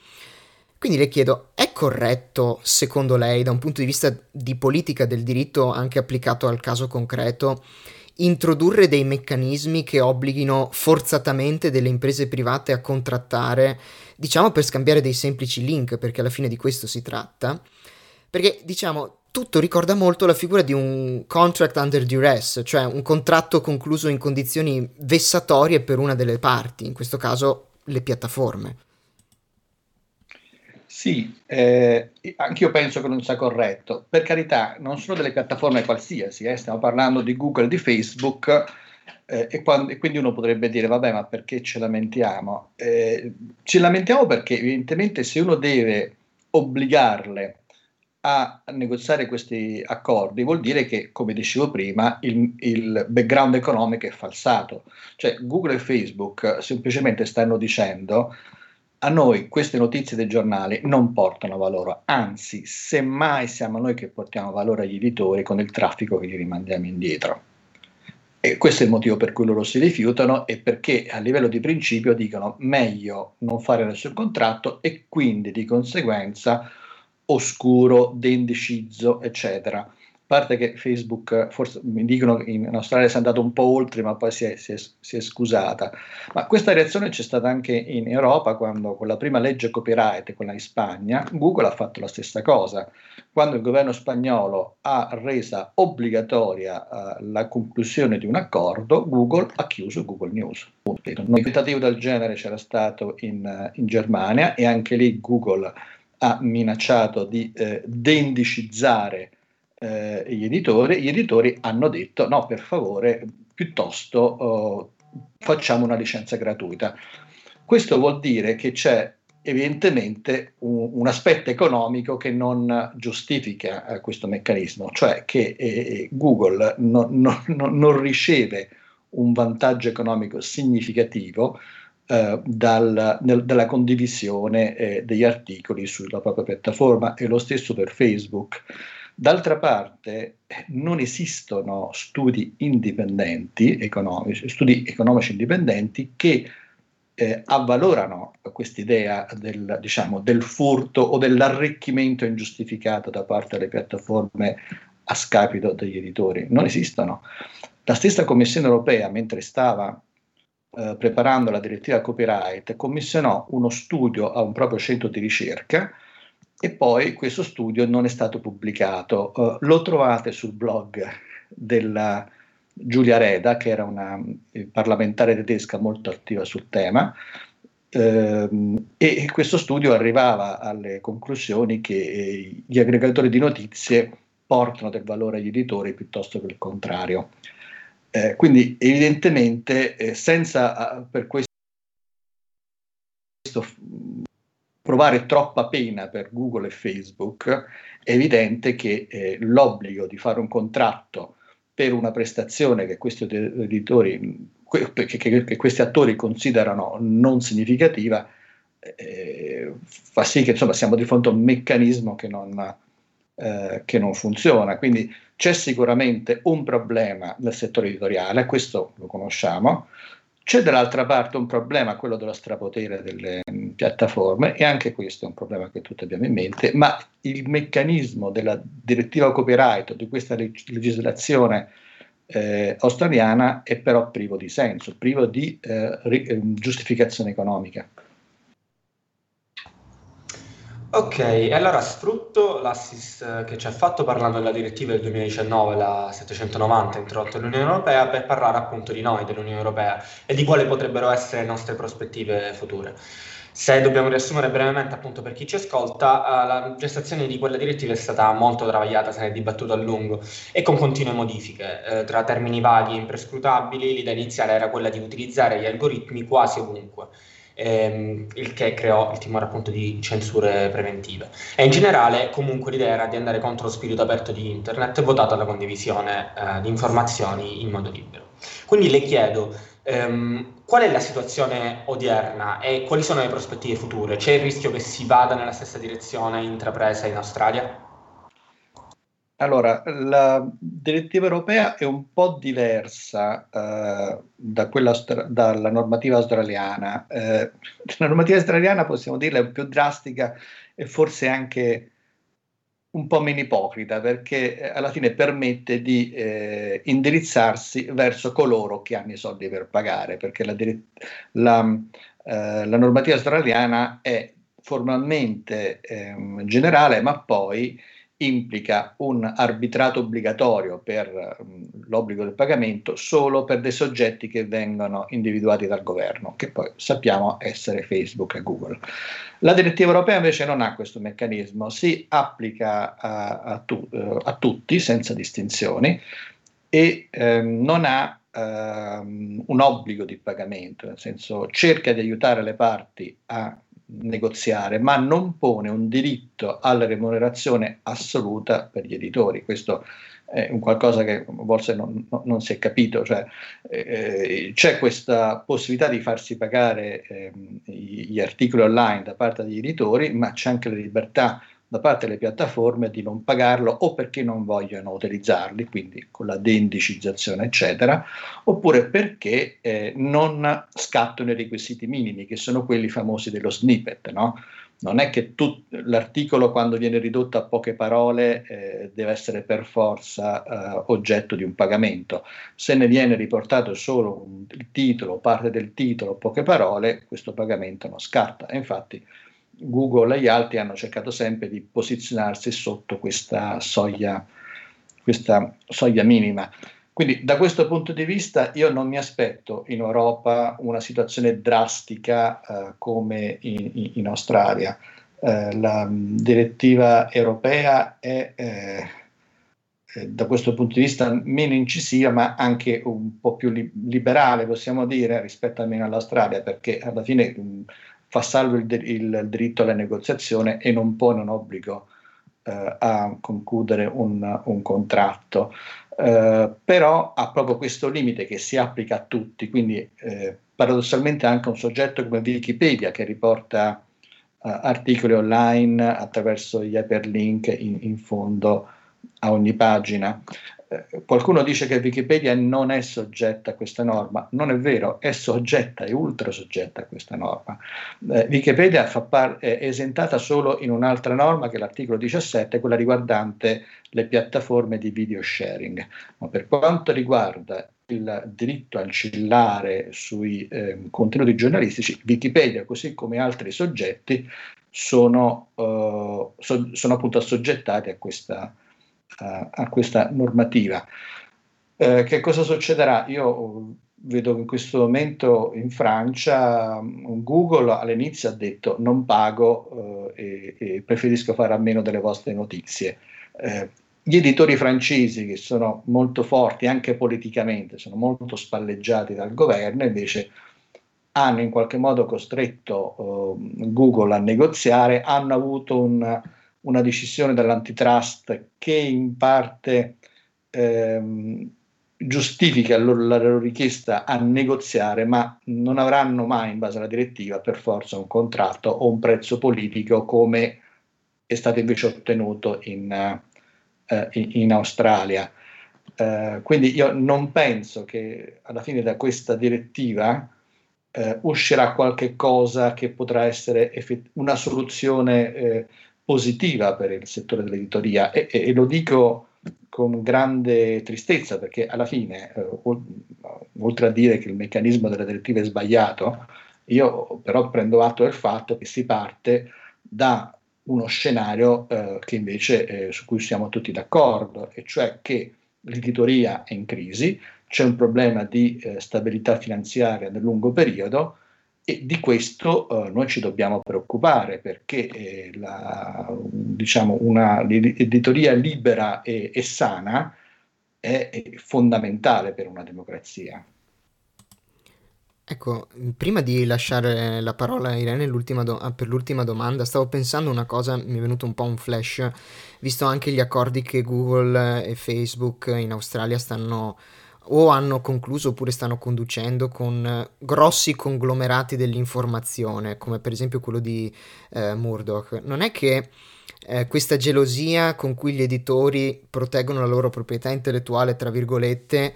Quindi le chiedo, è corretto, secondo lei, da un punto di vista di politica del diritto anche applicato al caso concreto, introdurre dei meccanismi che obblighino forzatamente delle imprese private a contrattare, diciamo per scambiare dei semplici link, perché alla fine di questo si tratta? Perché, diciamo, tutto ricorda molto la figura di un contract under duress, cioè un contratto concluso in condizioni vessatorie per una delle parti, in questo caso le piattaforme. Sì, eh, anch'io penso che non sia corretto. Per carità, non sono delle piattaforme qualsiasi, eh, stiamo parlando di Google, di Facebook, eh, e, quando, e, quindi uno potrebbe dire, vabbè, ma perché ci lamentiamo? Eh, ci lamentiamo perché evidentemente se uno deve obbligarle a negoziare questi accordi vuol dire che, come dicevo prima, il, il, background economico è falsato. Cioè Google e Facebook semplicemente stanno dicendo a noi queste notizie dei giornali non portano valore, anzi, semmai siamo noi che portiamo valore agli editori con il traffico che gli rimandiamo indietro. E questo è il motivo per cui loro si rifiutano e perché a livello di principio dicono meglio non fare nessun contratto e quindi di conseguenza oscuro, deindeciso, eccetera parte che Facebook, forse mi dicono che in Australia si è andato un po' oltre, ma poi si è, si, è, si è, scusata. Ma questa reazione c'è stata anche in Europa, quando con la prima legge copyright, quella in Spagna, Google ha fatto la stessa cosa. Quando il governo spagnolo ha resa obbligatoria uh, la conclusione di un accordo, Google ha chiuso Google News. Un tentativo del genere c'era stato in, in Germania e anche lì Google ha minacciato di eh, deindicizzare eh, gli editori, gli editori hanno detto no, per favore, piuttosto oh, facciamo una licenza gratuita. Questo vuol dire che c'è evidentemente un, un aspetto economico che non giustifica eh, questo meccanismo, cioè che eh, Google no, no, no, non riceve un vantaggio economico significativo eh, dal, nel, dalla condivisione eh, degli articoli sulla propria piattaforma e lo stesso per Facebook. D'altra parte non esistono studi indipendenti economici, studi economici indipendenti che eh, avvalorano quest'idea del, diciamo, del furto o dell'arricchimento ingiustificato da parte delle piattaforme a scapito degli editori. Non esistono. La stessa Commissione europea, mentre stava eh, preparando la direttiva copyright, commissionò uno studio a un proprio centro di ricerca e poi questo studio non è stato pubblicato. Uh, lo trovate sul blog della Giulia Reda, che era una eh, parlamentare tedesca molto attiva sul tema, ehm, e questo studio arrivava alle conclusioni che eh, gli aggregatori di notizie portano del valore agli editori piuttosto che il contrario. Eh, quindi evidentemente eh, senza uh, per questo provare troppa pena per Google e Facebook, è evidente che eh, l'obbligo di fare un contratto per una prestazione che questi editori, che, che, che questi attori considerano non significativa, eh, fa sì che insomma siamo di fronte a un meccanismo che non, eh, che non funziona. Quindi c'è sicuramente un problema nel settore editoriale, questo lo conosciamo, c'è dall'altra parte un problema, quello dello strapotere delle piattaforme, e anche questo è un problema che tutti abbiamo in mente, ma il meccanismo della direttiva copyright, di questa leg- legislazione eh, australiana, è però privo di senso, privo di eh, ri- giustificazione economica. Ok, allora sfrutto l'assist che ci ha fatto parlando della direttiva del 2019, la 790 introdotta dall'Unione Europea, per parlare appunto di noi, dell'Unione Europea e di quali potrebbero essere le nostre prospettive future. Se dobbiamo riassumere brevemente appunto per chi ci ascolta, uh, la gestazione di quella direttiva è stata molto travagliata, se ne è dibattuto a lungo e con continue modifiche. Uh, tra termini vaghi e imprescrutabili, l'idea iniziale era quella di utilizzare gli algoritmi quasi ovunque ehm, il che creò il timore appunto di censure preventive. E in generale comunque l'idea era di andare contro lo spirito aperto di internet votato alla condivisione eh, di informazioni in modo libero. Quindi le chiedo ehm, qual è la situazione odierna e quali sono le prospettive future? C'è il rischio che si vada nella stessa direzione intrapresa in Australia? Allora, la direttiva europea è un po' diversa eh, da quella, dalla normativa australiana. Eh, la normativa australiana, possiamo dirla, è più drastica e forse anche un po' meno ipocrita, perché eh, alla fine permette di eh, indirizzarsi verso coloro che hanno i soldi per pagare, perché la, la, eh, la normativa australiana è formalmente ehm, generale, ma poi implica un arbitrato obbligatorio per um, l'obbligo del pagamento solo per dei soggetti che vengono individuati dal governo, che poi sappiamo essere Facebook e Google. La direttiva europea invece non ha questo meccanismo, si applica a, a, tu, uh, a tutti senza distinzioni e um, non ha um, un obbligo di pagamento, nel senso cerca di aiutare le parti a negoziare, ma non pone un diritto alla remunerazione assoluta per gli editori. Questo è un qualcosa che forse non, non si è capito, cioè, eh, c'è questa possibilità di farsi pagare eh, gli articoli online da parte degli editori, ma c'è anche la libertà da parte delle piattaforme di non pagarlo o perché non vogliono utilizzarli, quindi con la deindicizzazione, eccetera, oppure perché eh, non scattano i requisiti minimi, che sono quelli famosi dello snippet, no? Non è che tu, l'articolo quando viene ridotto a poche parole eh, deve essere per forza eh, oggetto di un pagamento. Se ne viene riportato solo un, il titolo, parte del titolo, poche parole, questo pagamento non scatta. E infatti Google e gli altri hanno cercato sempre di posizionarsi sotto questa soglia, questa soglia minima. Quindi da questo punto di vista io non mi aspetto in Europa una situazione drastica eh, come in, in Australia. Eh, la direttiva europea è eh, eh, da questo punto di vista meno incisiva ma anche un po' più li- liberale possiamo dire rispetto almeno all'Australia perché alla fine mh, fa salvo il, il, diritto alla negoziazione e non pone un obbligo eh, a concludere un, un contratto. Eh, però ha proprio questo limite che si applica a tutti, quindi eh, paradossalmente anche un soggetto come Wikipedia che riporta uh, articoli online attraverso gli hyperlink in, in fondo a ogni pagina. Eh, qualcuno dice che Wikipedia non è soggetta a questa norma, non è vero, è soggetta, è ultra soggetta a questa norma. Eh, Wikipedia par- è esentata solo in un'altra norma che è l'articolo 17, quella riguardante le piattaforme di video sharing. Ma per quanto riguarda il diritto ancillare sui eh, contenuti giornalistici, Wikipedia, così come altri soggetti, sono, uh, so- sono appunto assoggettati a questa a, questa normativa. Eh, che cosa succederà? Io vedo che in questo momento in Francia Google all'inizio ha detto non pago eh, e, e, preferisco fare a meno delle vostre notizie. Eh, gli editori francesi, che sono molto forti anche politicamente, sono molto spalleggiati dal governo, invece hanno in qualche modo costretto eh, Google a negoziare, hanno avuto un una decisione dell'antitrust che in parte ehm, giustifica la loro richiesta a negoziare, ma non avranno mai in base alla direttiva per forza un contratto o un prezzo politico come è stato invece ottenuto in, eh, in Australia. Eh, quindi io non penso che alla fine da questa direttiva eh, uscirà qualche cosa che potrà essere effett- una soluzione eh, positiva per il settore dell'editoria. E, e, e lo dico con grande tristezza perché alla fine, eh, oltre a dire che il meccanismo della direttiva è sbagliato, io però prendo atto del fatto che si parte da uno scenario eh, che invece eh, su cui siamo tutti d'accordo, e cioè che l'editoria è in crisi, c'è un problema di eh, stabilità finanziaria nel lungo periodo e di questo eh, noi ci dobbiamo preoccupare perché eh, la, diciamo una editoria libera e, e sana è, è, fondamentale per una democrazia. Ecco, prima di lasciare la parola a Irene do- ah, per l'ultima domanda, stavo pensando una cosa, mi è venuto un po' un flash, visto anche gli accordi che Google e Facebook in Australia stanno o hanno concluso oppure stanno conducendo con grossi conglomerati dell'informazione, come per esempio quello di eh, Murdoch. Non è che eh, questa gelosia con cui gli editori proteggono la loro proprietà intellettuale, tra virgolette,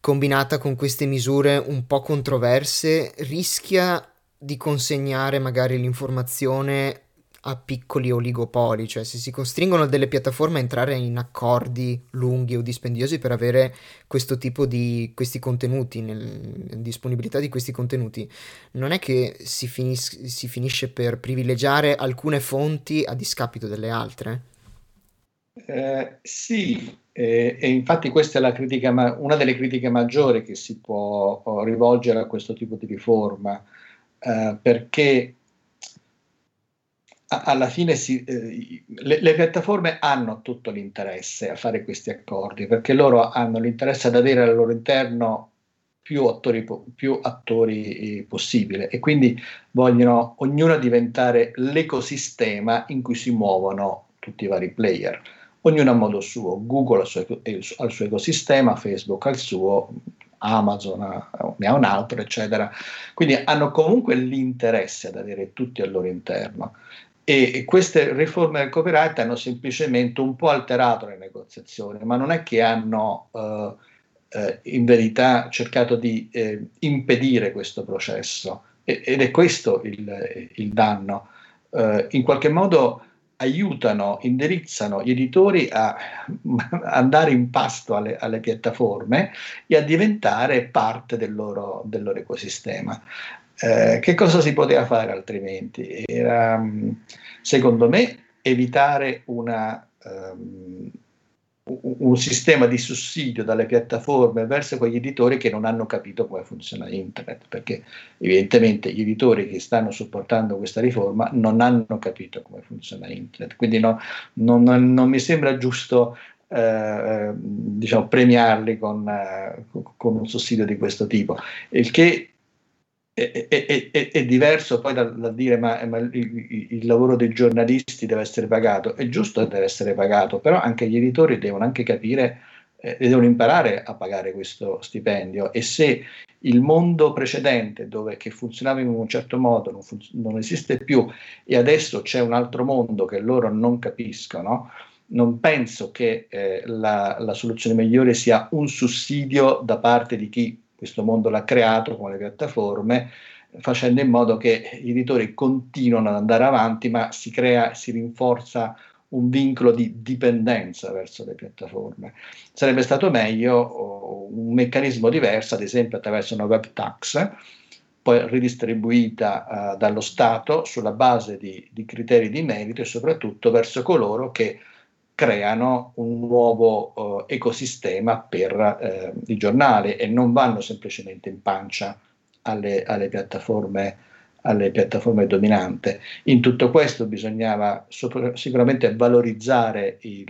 combinata con queste misure un po' controverse, rischia di consegnare magari l'informazione a piccoli oligopoli, cioè se si costringono delle piattaforme a entrare in accordi lunghi o dispendiosi per avere questo tipo di questi contenuti, nel, disponibilità di questi contenuti, non è che si, finis- si finisce per privilegiare alcune fonti a discapito delle altre? Eh, sì, eh, e infatti questa è la critica, una delle critiche maggiori che si può rivolgere a questo tipo di riforma, eh, perché alla fine si, eh, le, le, piattaforme hanno tutto l'interesse a fare questi accordi perché loro hanno l'interesse ad avere al loro interno più attori, più attori eh, possibile e quindi vogliono ognuno diventare l'ecosistema in cui si muovono tutti i vari player, ognuno a modo suo, Google ha il suo, il suo ecosistema, Facebook ha il suo, Amazon ha, ne ha un altro, eccetera. Quindi hanno comunque l'interesse ad avere tutti al loro interno. E queste riforme del copyright hanno semplicemente un po' alterato le negoziazioni, ma non è che hanno eh, eh, in verità cercato di eh, impedire questo processo ed è questo il, il danno. Eh, in qualche modo aiutano, indirizzano gli editori a andare in pasto alle, alle piattaforme e a diventare parte del loro, del loro ecosistema. Eh, che cosa si poteva fare altrimenti? Era, mm, secondo me, evitare una, um, un sistema di sussidio dalle piattaforme verso quegli editori che non hanno capito come funziona internet, perché evidentemente gli editori che stanno supportando questa riforma non hanno capito come funziona internet, quindi no, non, non, mi sembra giusto eh, diciamo, premiarli con, eh, con, un sussidio di questo tipo, il che è, è, è, è, diverso poi dal, dal dire ma, ma il, il, lavoro dei giornalisti deve essere pagato, è giusto che deve essere pagato, però anche gli editori devono anche capire eh, devono imparare a pagare questo stipendio. E se il mondo precedente dove, che funzionava in un certo modo non, fun- non esiste più e adesso c'è un altro mondo che loro non capiscono, non penso che eh, la, la soluzione migliore sia un sussidio da parte di chi questo mondo l'ha creato con le piattaforme, facendo in modo che gli editori continuino ad andare avanti, ma si crea, si rinforza un vincolo di dipendenza verso le piattaforme. Sarebbe stato meglio un meccanismo diverso, ad esempio attraverso una web tax, poi ridistribuita uh, dallo Stato sulla base di, di, criteri di merito e soprattutto verso coloro che creano un nuovo uh, ecosistema per uh, i giornali e non vanno semplicemente in pancia alle, alle, piattaforme, alle piattaforme dominanti. In tutto questo bisognava sopra, sicuramente valorizzare gli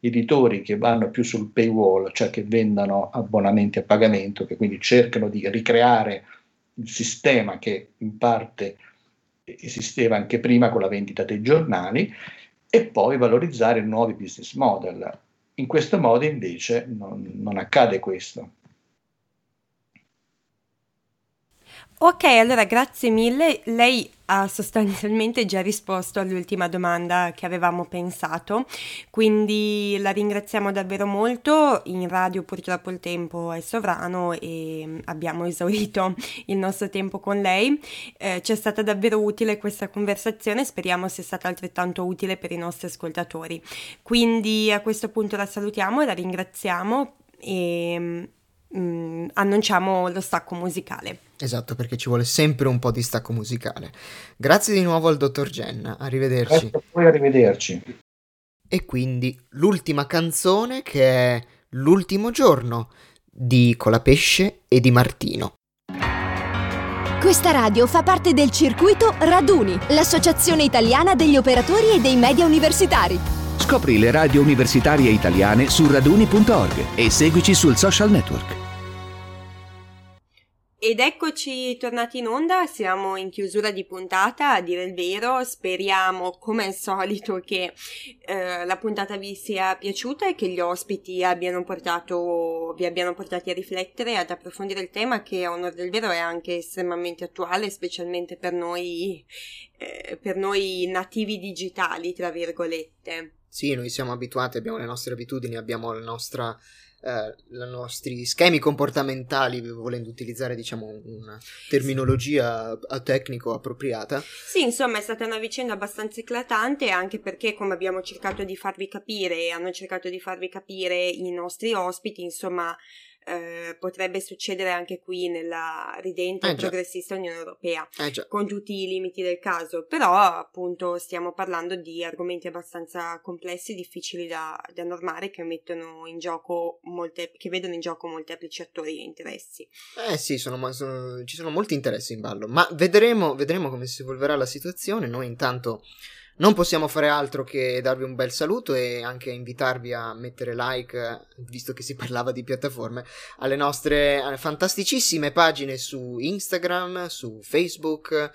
editori che vanno più sul paywall, cioè che vendono abbonamenti a pagamento, che quindi cercano di ricreare il sistema che in parte esisteva anche prima con la vendita dei giornali e poi valorizzare nuovi business model. In questo modo invece non, non accade questo. Ok, allora grazie mille. Lei ha sostanzialmente già risposto all'ultima domanda che avevamo pensato, quindi la ringraziamo davvero molto. In radio purtroppo il tempo è sovrano e abbiamo esaurito il nostro tempo con lei. Eh, ci è stata davvero utile questa conversazione, speriamo sia stata altrettanto utile per i nostri ascoltatori. Quindi a questo punto la salutiamo e la ringraziamo e mm, annunciamo lo stacco musicale. Esatto, perché ci vuole sempre un po' di stacco musicale. Grazie di nuovo al dottor Jenna, arrivederci. Grazie poi, arrivederci. E quindi l'ultima canzone che è L'ultimo giorno di Colapesce e di Martino. Questa radio fa parte del circuito Raduni, l'associazione italiana degli operatori e dei media universitari. Scopri le radio universitarie italiane su raduni.org e seguici sul social network. ed eccoci tornati in onda, siamo in chiusura di puntata, a dire il vero, speriamo come al solito che eh, la puntata vi sia piaciuta e che gli ospiti abbiano portato, vi abbiano portati a riflettere e ad approfondire il tema che a onore del vero è anche estremamente attuale, specialmente per noi, eh, per noi nativi digitali, tra virgolette. Sì, noi siamo abituati, abbiamo le nostre abitudini, abbiamo la nostra eh, i nostri schemi comportamentali, volendo utilizzare diciamo una terminologia tecnico appropriata. Sì, insomma è stata una vicenda abbastanza eclatante anche perché come abbiamo cercato di farvi capire e hanno cercato di farvi capire i nostri ospiti, insomma eh, potrebbe succedere anche qui nella ridente eh progressista Unione Europea, eh con tutti i limiti del caso, però appunto stiamo parlando di argomenti abbastanza complessi, difficili da, da normare, che mettono in gioco molte, che vedono in gioco molteplici attori e interessi. Eh sì, sono, sono, ci sono molti interessi in ballo, ma vedremo, vedremo come si evolverà la situazione, noi intanto non possiamo fare altro che darvi un bel saluto e anche invitarvi a mettere like, visto che si parlava di piattaforme, alle nostre fantasticissime pagine su Instagram, su Facebook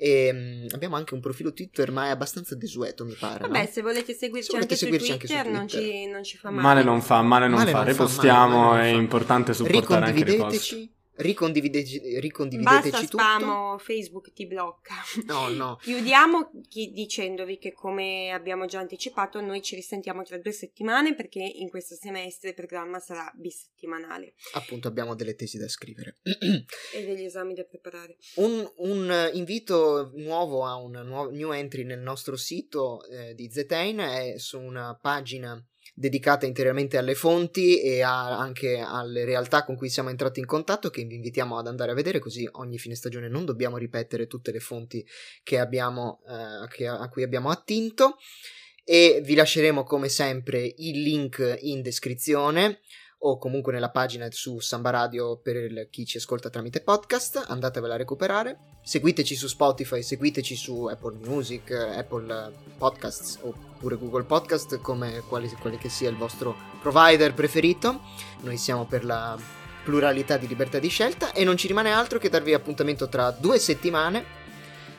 e um, abbiamo anche un profilo Twitter, ma è abbastanza desueto, mi pare. Vabbè, no? se volete seguirci, se volete anche, seguirci su Twitter, anche, su Twitter, non ci, non ci fa male. Male non fa, male non male fa. Non Repostiamo, è importante supportare anche le cose ricondivideteci, ricondivideteci Basta tutto. spam, Facebook ti blocca. No, no. Chiudiamo chi- dicendovi che come abbiamo già anticipato noi ci risentiamo tra due settimane perché in questo semestre il programma sarà bisettimanale. Appunto abbiamo delle tesi da scrivere. e degli esami da preparare. Un, un invito nuovo a un nuovo new entry nel nostro sito eh, di Zetain è su una pagina dedicata interamente alle fonti e a, anche alle realtà con cui siamo entrati in contatto che vi invitiamo ad andare a vedere così ogni fine stagione non dobbiamo ripetere tutte le fonti che abbiamo, eh, che, a cui abbiamo attinto. E vi lasceremo come sempre il link in descrizione o comunque nella pagina su Samba Radio per chi ci ascolta tramite podcast, andatevela a recuperare. Seguiteci su Spotify, seguiteci su Apple Music, Apple Podcasts oppure Google Podcast, come quale, quale che sia il vostro provider preferito. Noi siamo per la pluralità di libertà di scelta e non ci rimane altro che darvi appuntamento tra due settimane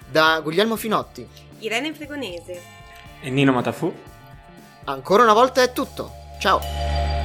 da Guglielmo Finotti, Irene Fregonese e Nino Matafu. Ancora una volta è tutto. Ciao!